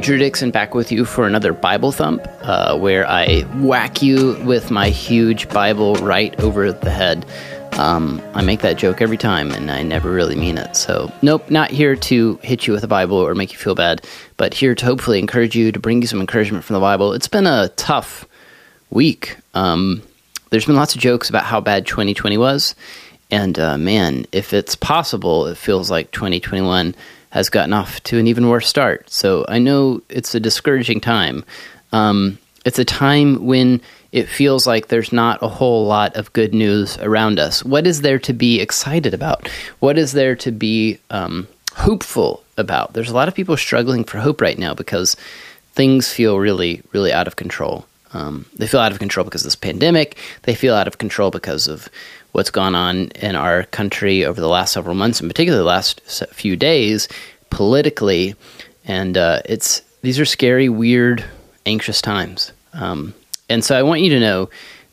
Drew Dixon back with you for another Bible Thump, uh, where I whack you with my huge Bible right over the head. Um, I make that joke every time, and I never really mean it. So, nope, not here to hit you with a Bible or make you feel bad, but here to hopefully encourage you, to bring you some encouragement from the Bible. It's been a tough week. Um, there's been lots of jokes about how bad 2020 was, and uh, man, if it's possible, it feels like 2021 has gotten off to an even worse start. So I know it's a discouraging time. Um, it's a time when it feels like there's not a whole lot of good news around us. What is there to be excited about? What is there to be um, hopeful about? There's a lot of people struggling for hope right now because things feel really, really out of control. Um, they feel out of control because of this pandemic. They feel out of control because of what's gone on in our country over the last several months, in particular the last few days, politically. And uh, it's these are scary, weird, anxious times. Um, and so I want you to know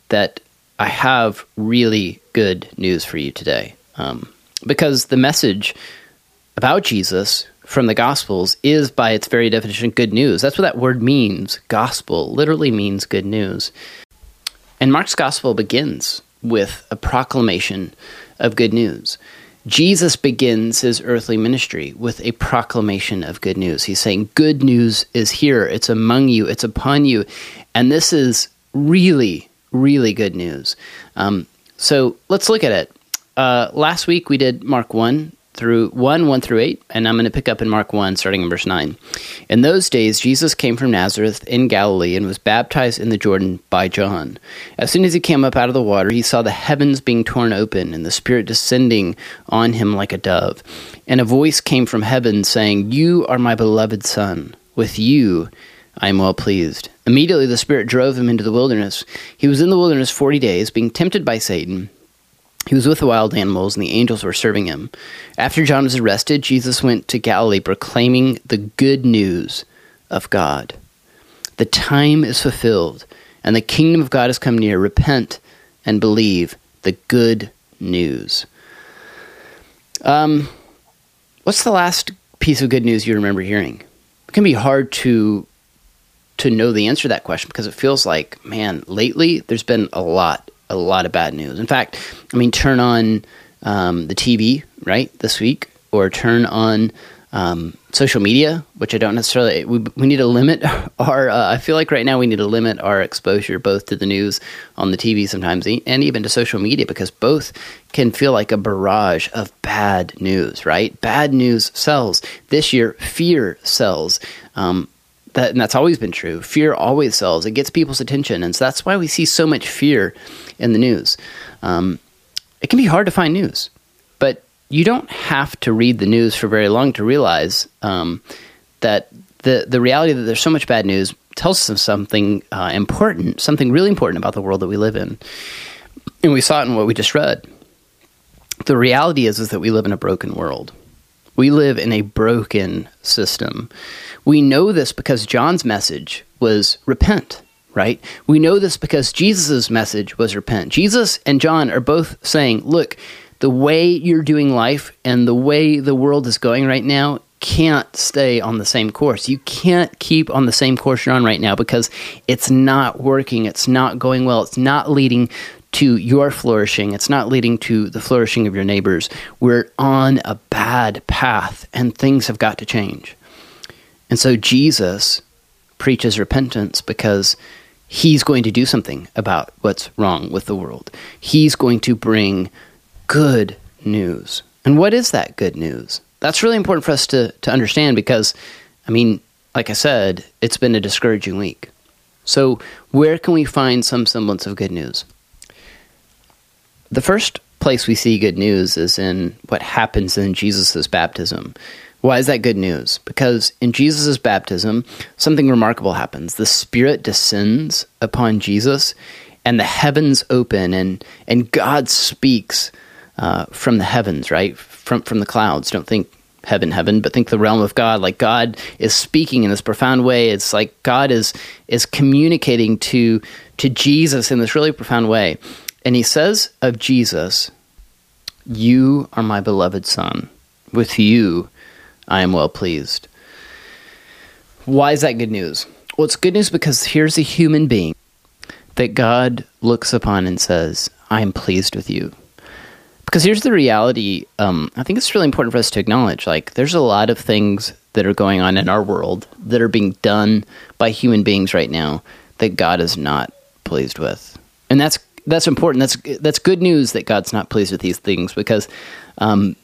that I have really good news for you today. Um, because the message about Jesus from the Gospels is, by its very definition, good news. That's what that word means. Gospel literally means good news. And Mark's Gospel begins with a proclamation of good news. Jesus begins his earthly ministry with a proclamation of good news. He's saying, Good news is here, it's among you, it's upon you. And this is really, really good news. Um, so let's look at it. Uh, last week we did Mark 1, through 1 1 through 8 and i'm going to pick up in mark 1 starting in verse 9 in those days jesus came from nazareth in galilee and was baptized in the jordan by john as soon as he came up out of the water he saw the heavens being torn open and the spirit descending on him like a dove and a voice came from heaven saying you are my beloved son with you I am well pleased. Immediately the Spirit drove him into the wilderness. He was in the wilderness forty days, being tempted by Satan. He was with the wild animals, and the angels were serving him. After John was arrested, Jesus went to Galilee proclaiming the good news of God. The time is fulfilled, and the kingdom of God has come near. Repent and believe the good news. Um, what's the last piece of good news you remember hearing? It can be hard to to know the answer to that question because it feels like, man, lately there's been a lot a lot of bad news. In fact, I mean, turn on um, the TV right this week, or turn on um, social media, which I don't necessarily. We, we need to limit our. Uh, I feel like right now we need to limit our exposure both to the news on the TV sometimes and even to social media because both can feel like a barrage of bad news. Right, bad news sells. This year, fear sells. Um, that, and that's always been true. Fear always sells. It gets people's attention, and so that's why we see so much fear in the news. Um, it can be hard to find news, but you don't have to read the news for very long to realize um, that the the reality that there's so much bad news tells us something uh, important, something really important about the world that we live in, and we saw it in what we just read. The reality is is that we live in a broken world. We live in a broken system. We know this because John's message was repent, right? We know this because Jesus' message was repent. Jesus and John are both saying, look, the way you're doing life and the way the world is going right now can't stay on the same course. You can't keep on the same course you're on right now because it's not working. It's not going well. It's not leading to your flourishing. It's not leading to the flourishing of your neighbors. We're on a bad path and things have got to change. And so Jesus preaches repentance because he's going to do something about what's wrong with the world. He's going to bring good news. And what is that good news? That's really important for us to, to understand because, I mean, like I said, it's been a discouraging week. So, where can we find some semblance of good news? The first place we see good news is in what happens in Jesus' baptism. Why is that good news? Because in Jesus' baptism, something remarkable happens. The Spirit descends upon Jesus, and the heavens open, and, and God speaks uh, from the heavens, right? From, from the clouds. Don't think heaven, heaven, but think the realm of God. Like God is speaking in this profound way. It's like God is is communicating to to Jesus in this really profound way. And he says of Jesus, You are my beloved Son. With you I am well pleased. Why is that good news? Well, it's good news because here's a human being that God looks upon and says, I am pleased with you. Because here's the reality um, I think it's really important for us to acknowledge like, there's a lot of things that are going on in our world that are being done by human beings right now that God is not pleased with. And that's that's important. That's that's good news that God's not pleased with these things because um,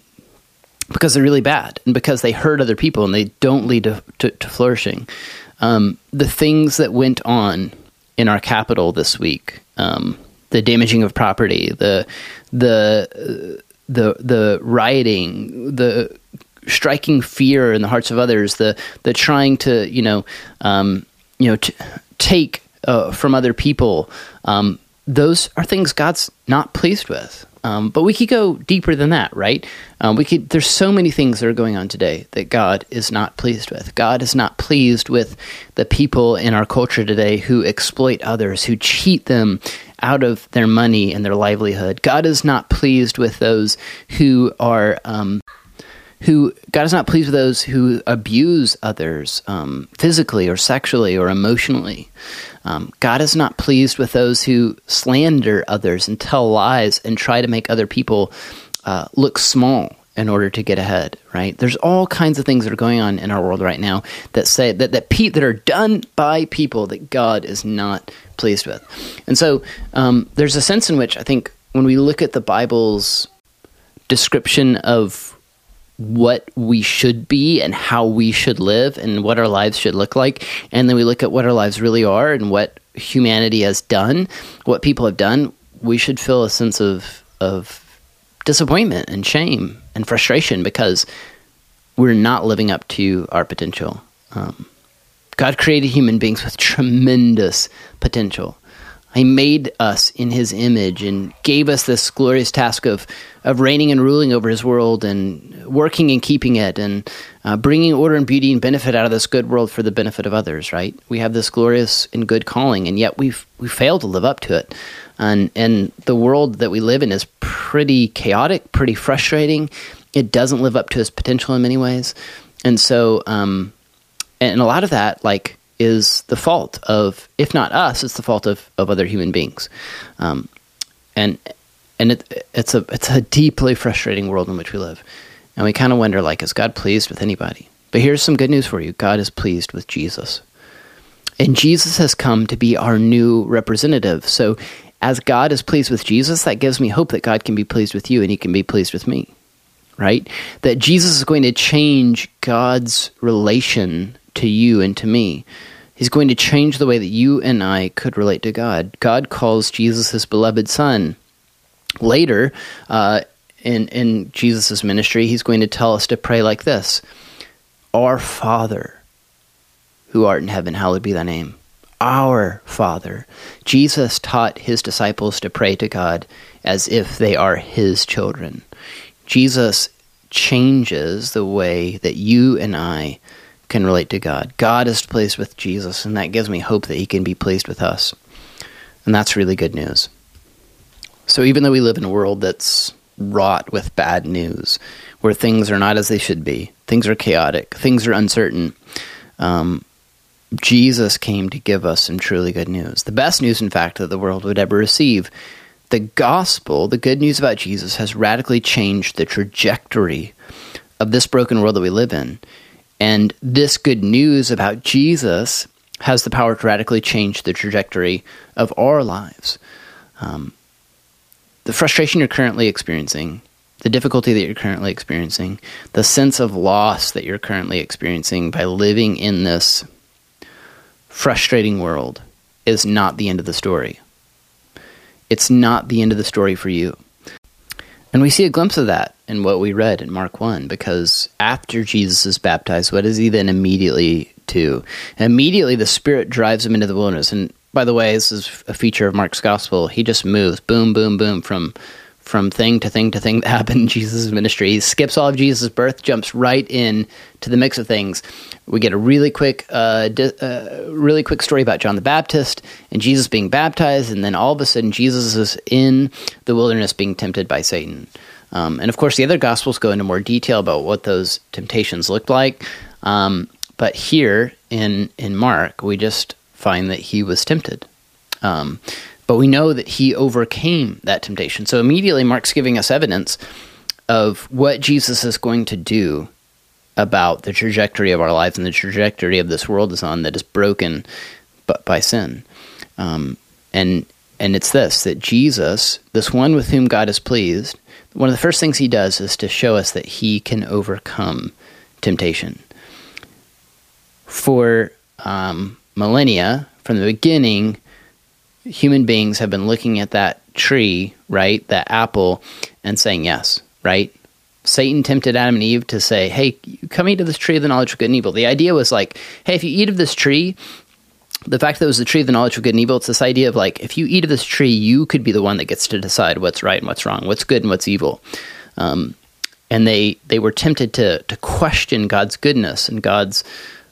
because they're really bad and because they hurt other people and they don't lead to, to, to flourishing. Um, the things that went on in our capital this week, um, the damaging of property, the the the the rioting, the striking fear in the hearts of others, the the trying to you know um, you know t- take uh, from other people. Um, those are things God's not pleased with. Um, but we could go deeper than that, right? Um, we could. There's so many things that are going on today that God is not pleased with. God is not pleased with the people in our culture today who exploit others, who cheat them out of their money and their livelihood. God is not pleased with those who are. Um, who God is not pleased with those who abuse others um, physically or sexually or emotionally. Um, God is not pleased with those who slander others and tell lies and try to make other people uh, look small in order to get ahead. Right? There's all kinds of things that are going on in our world right now that say that that pe- that are done by people that God is not pleased with. And so um, there's a sense in which I think when we look at the Bible's description of what we should be and how we should live and what our lives should look like. And then we look at what our lives really are and what humanity has done, what people have done. We should feel a sense of, of disappointment and shame and frustration because we're not living up to our potential. Um, God created human beings with tremendous potential. He made us in his image and gave us this glorious task of, of reigning and ruling over his world and working and keeping it and uh, bringing order and beauty and benefit out of this good world for the benefit of others, right? We have this glorious and good calling, and yet we've, we failed to live up to it. And, and the world that we live in is pretty chaotic, pretty frustrating. It doesn't live up to its potential in many ways. And so, um, and a lot of that, like, is the fault of, if not us, it's the fault of, of other human beings. Um, and and it, it's a it's a deeply frustrating world in which we live, and we kind of wonder like, is God pleased with anybody? But here's some good news for you: God is pleased with Jesus, and Jesus has come to be our new representative. So, as God is pleased with Jesus, that gives me hope that God can be pleased with you, and He can be pleased with me, right? That Jesus is going to change God's relation to you and to me. He's going to change the way that you and I could relate to God. God calls Jesus his beloved son. Later, uh, in, in Jesus' ministry, he's going to tell us to pray like this Our Father, who art in heaven, hallowed be thy name. Our Father. Jesus taught his disciples to pray to God as if they are his children. Jesus changes the way that you and I can relate to God. God is pleased with Jesus, and that gives me hope that He can be pleased with us. And that's really good news. So, even though we live in a world that's wrought with bad news, where things are not as they should be, things are chaotic, things are uncertain, um, Jesus came to give us some truly good news. The best news, in fact, that the world would ever receive. The gospel, the good news about Jesus, has radically changed the trajectory of this broken world that we live in. And this good news about Jesus has the power to radically change the trajectory of our lives. Um, the frustration you're currently experiencing, the difficulty that you're currently experiencing, the sense of loss that you're currently experiencing by living in this frustrating world is not the end of the story. It's not the end of the story for you. And we see a glimpse of that in what we read in Mark 1, because after Jesus is baptized, what does he then immediately do? Immediately the Spirit drives him into the wilderness. And by the way, this is a feature of Mark's gospel. He just moves boom, boom, boom from from thing to thing to thing that happened in Jesus' ministry. He skips all of Jesus' birth, jumps right in to the mix of things. We get a really quick, uh, di- uh, really quick story about John the Baptist and Jesus being baptized, and then all of a sudden Jesus is in the wilderness being tempted by Satan. Um, and of course, the other gospels go into more detail about what those temptations looked like. Um, but here in in Mark, we just find that he was tempted. Um, but we know that he overcame that temptation. So immediately, Mark's giving us evidence of what Jesus is going to do about the trajectory of our lives and the trajectory of this world is on that is broken but by sin. Um, and and it's this that Jesus, this one with whom God is pleased, one of the first things he does is to show us that he can overcome temptation. For um, millennia, from the beginning, human beings have been looking at that tree, right, that apple, and saying yes, right? Satan tempted Adam and Eve to say, hey, come eat of this tree of the knowledge of good and evil. The idea was like, hey, if you eat of this tree, the fact that it was the tree of the knowledge of good and evil, it's this idea of like, if you eat of this tree, you could be the one that gets to decide what's right and what's wrong, what's good and what's evil. Um, and they they were tempted to to question God's goodness and God's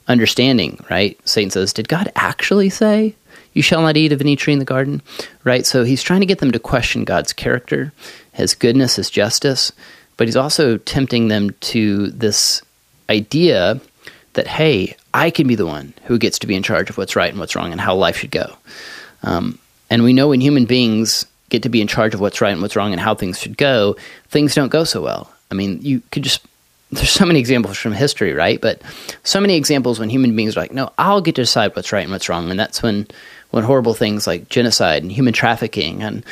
understanding. Right? Satan says, "Did God actually say you shall not eat of any tree in the garden?" Right? So he's trying to get them to question God's character, His goodness, His justice, but he's also tempting them to this idea that hey, I can be the one who gets to be in charge of what's right and what's wrong and how life should go. Um, and we know when human beings get to be in charge of what's right and what's wrong and how things should go, things don't go so well. I mean, you could just there's so many examples from history, right? But so many examples when human beings are like, no, I'll get to decide what's right and what's wrong, and that's when when horrible things like genocide and human trafficking and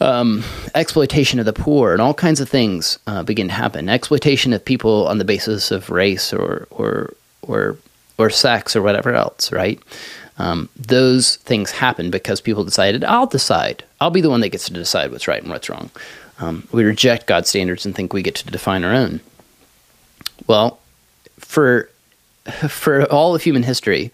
um, exploitation of the poor and all kinds of things uh, begin to happen. Exploitation of people on the basis of race or or or or sex or whatever else, right? Um, those things happen because people decided, I'll decide. I'll be the one that gets to decide what's right and what's wrong. Um, we reject God's standards and think we get to define our own. Well, for for all of human history,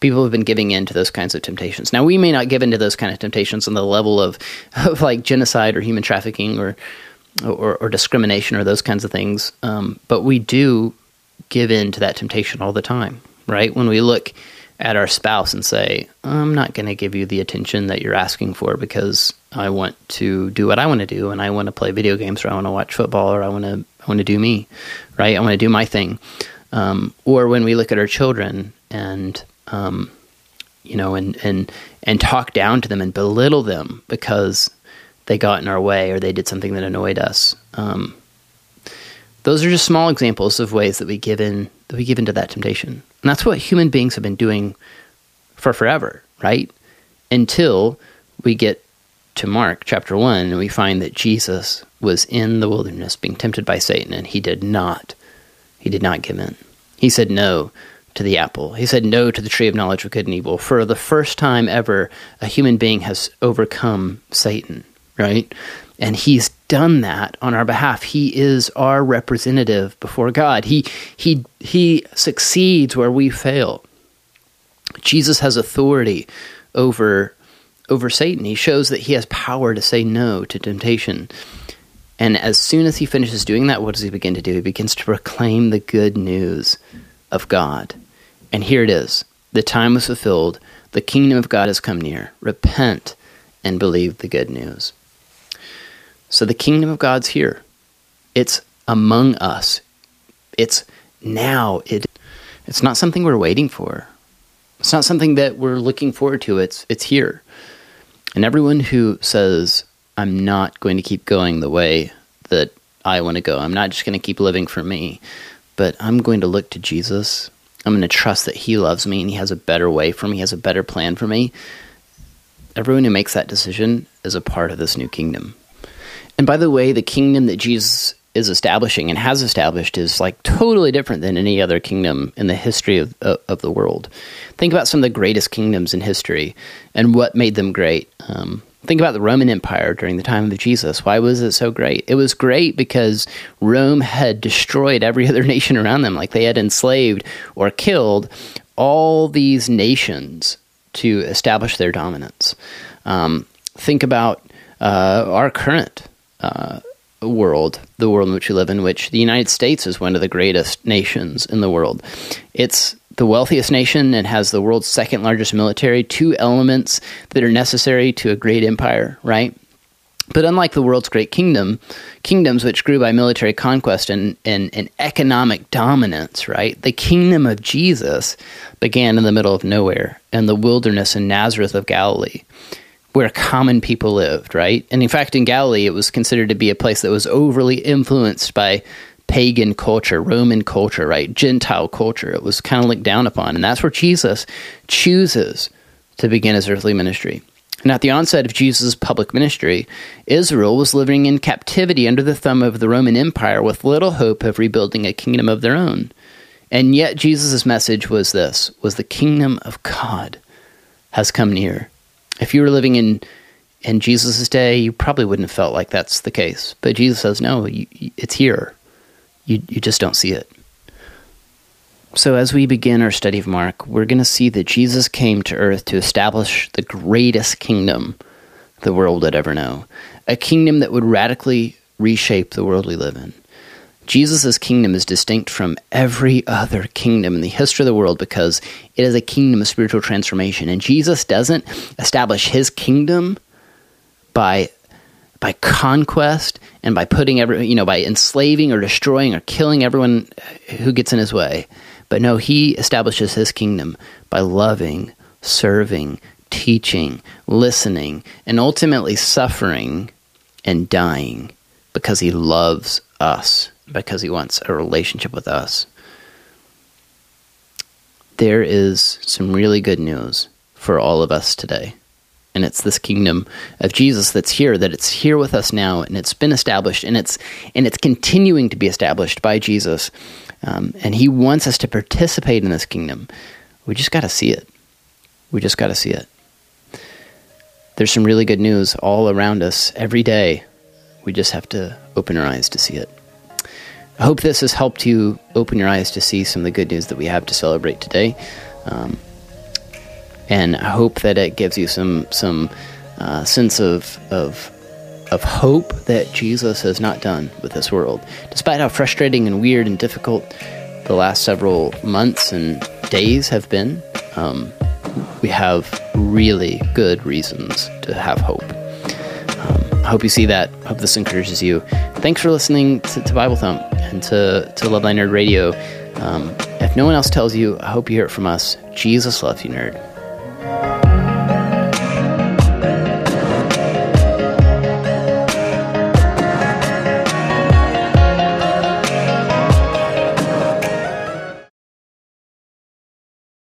people have been giving in to those kinds of temptations. Now, we may not give in to those kind of temptations on the level of, of like genocide or human trafficking or or, or discrimination or those kinds of things, um, but we do give in to that temptation all the time, right? When we look at our spouse and say, I'm not going to give you the attention that you're asking for because I want to do what I want to do and I want to play video games or I want to watch football or I want to I want to do me, right? I want to do my thing. Um, or when we look at our children and um, you know and and and talk down to them and belittle them because they got in our way or they did something that annoyed us. Um, those are just small examples of ways that we give in that we give into that temptation. And that's what human beings have been doing for forever, right? Until we get to Mark chapter 1 and we find that Jesus was in the wilderness being tempted by Satan and he did not he did not give in. He said no to the apple. He said no to the tree of knowledge of good and evil. For the first time ever a human being has overcome Satan, right? And he's done that on our behalf. He is our representative before God. He he he succeeds where we fail. Jesus has authority over over Satan. He shows that he has power to say no to temptation. And as soon as he finishes doing that, what does he begin to do? He begins to proclaim the good news of God. And here it is. The time is fulfilled. The kingdom of God has come near. Repent and believe the good news. So the kingdom of God's here. It's among us. It's now. It it's not something we're waiting for. It's not something that we're looking forward to. It's it's here. And everyone who says I'm not going to keep going the way that I want to go. I'm not just going to keep living for me, but I'm going to look to Jesus. I'm going to trust that he loves me and he has a better way for me, he has a better plan for me. Everyone who makes that decision is a part of this new kingdom. And by the way, the kingdom that Jesus is establishing and has established is like totally different than any other kingdom in the history of, of, of the world. Think about some of the greatest kingdoms in history and what made them great. Um, think about the Roman Empire during the time of Jesus. Why was it so great? It was great because Rome had destroyed every other nation around them. Like they had enslaved or killed all these nations to establish their dominance. Um, think about uh, our current uh, world, the world in which we live in, which the United States is one of the greatest nations in the world. It's the wealthiest nation and has the world's second largest military, two elements that are necessary to a great empire, right? But unlike the world's great kingdom, kingdoms which grew by military conquest and, and, and economic dominance, right? The kingdom of Jesus began in the middle of nowhere in the wilderness in Nazareth of Galilee, where common people lived, right? And in fact, in Galilee, it was considered to be a place that was overly influenced by pagan culture, Roman culture, right? Gentile culture. It was kind of looked down upon. And that's where Jesus chooses to begin his earthly ministry. And at the onset of Jesus' public ministry, Israel was living in captivity under the thumb of the Roman Empire with little hope of rebuilding a kingdom of their own. And yet Jesus' message was this was the kingdom of God has come near. If you were living in in Jesus' day, you probably wouldn't have felt like that's the case. But Jesus says, no, you, it's here. You, you just don't see it. So, as we begin our study of Mark, we're going to see that Jesus came to earth to establish the greatest kingdom the world would ever know, a kingdom that would radically reshape the world we live in. Jesus' kingdom is distinct from every other kingdom in the history of the world because it is a kingdom of spiritual transformation. And Jesus doesn't establish his kingdom by by conquest and by putting every you know by enslaving or destroying or killing everyone who gets in his way but no, he establishes his kingdom by loving, serving, teaching, listening, and ultimately suffering and dying because he loves us, because he wants a relationship with us. There is some really good news for all of us today. And it's this kingdom of Jesus that's here, that it's here with us now, and it's been established, and it's and it's continuing to be established by Jesus um, and He wants us to participate in this kingdom. We just got to see it. We just got to see it. There's some really good news all around us every day. We just have to open our eyes to see it. I hope this has helped you open your eyes to see some of the good news that we have to celebrate today. Um, and I hope that it gives you some some uh, sense of of of hope that Jesus has not done with this world. Despite how frustrating and weird and difficult the last several months and days have been, um, we have really good reasons to have hope. Um, I hope you see that. Hope this encourages you. Thanks for listening to, to Bible Thump and to, to Love Thy Nerd Radio. Um, if no one else tells you, I hope you hear it from us. Jesus loves you, nerd.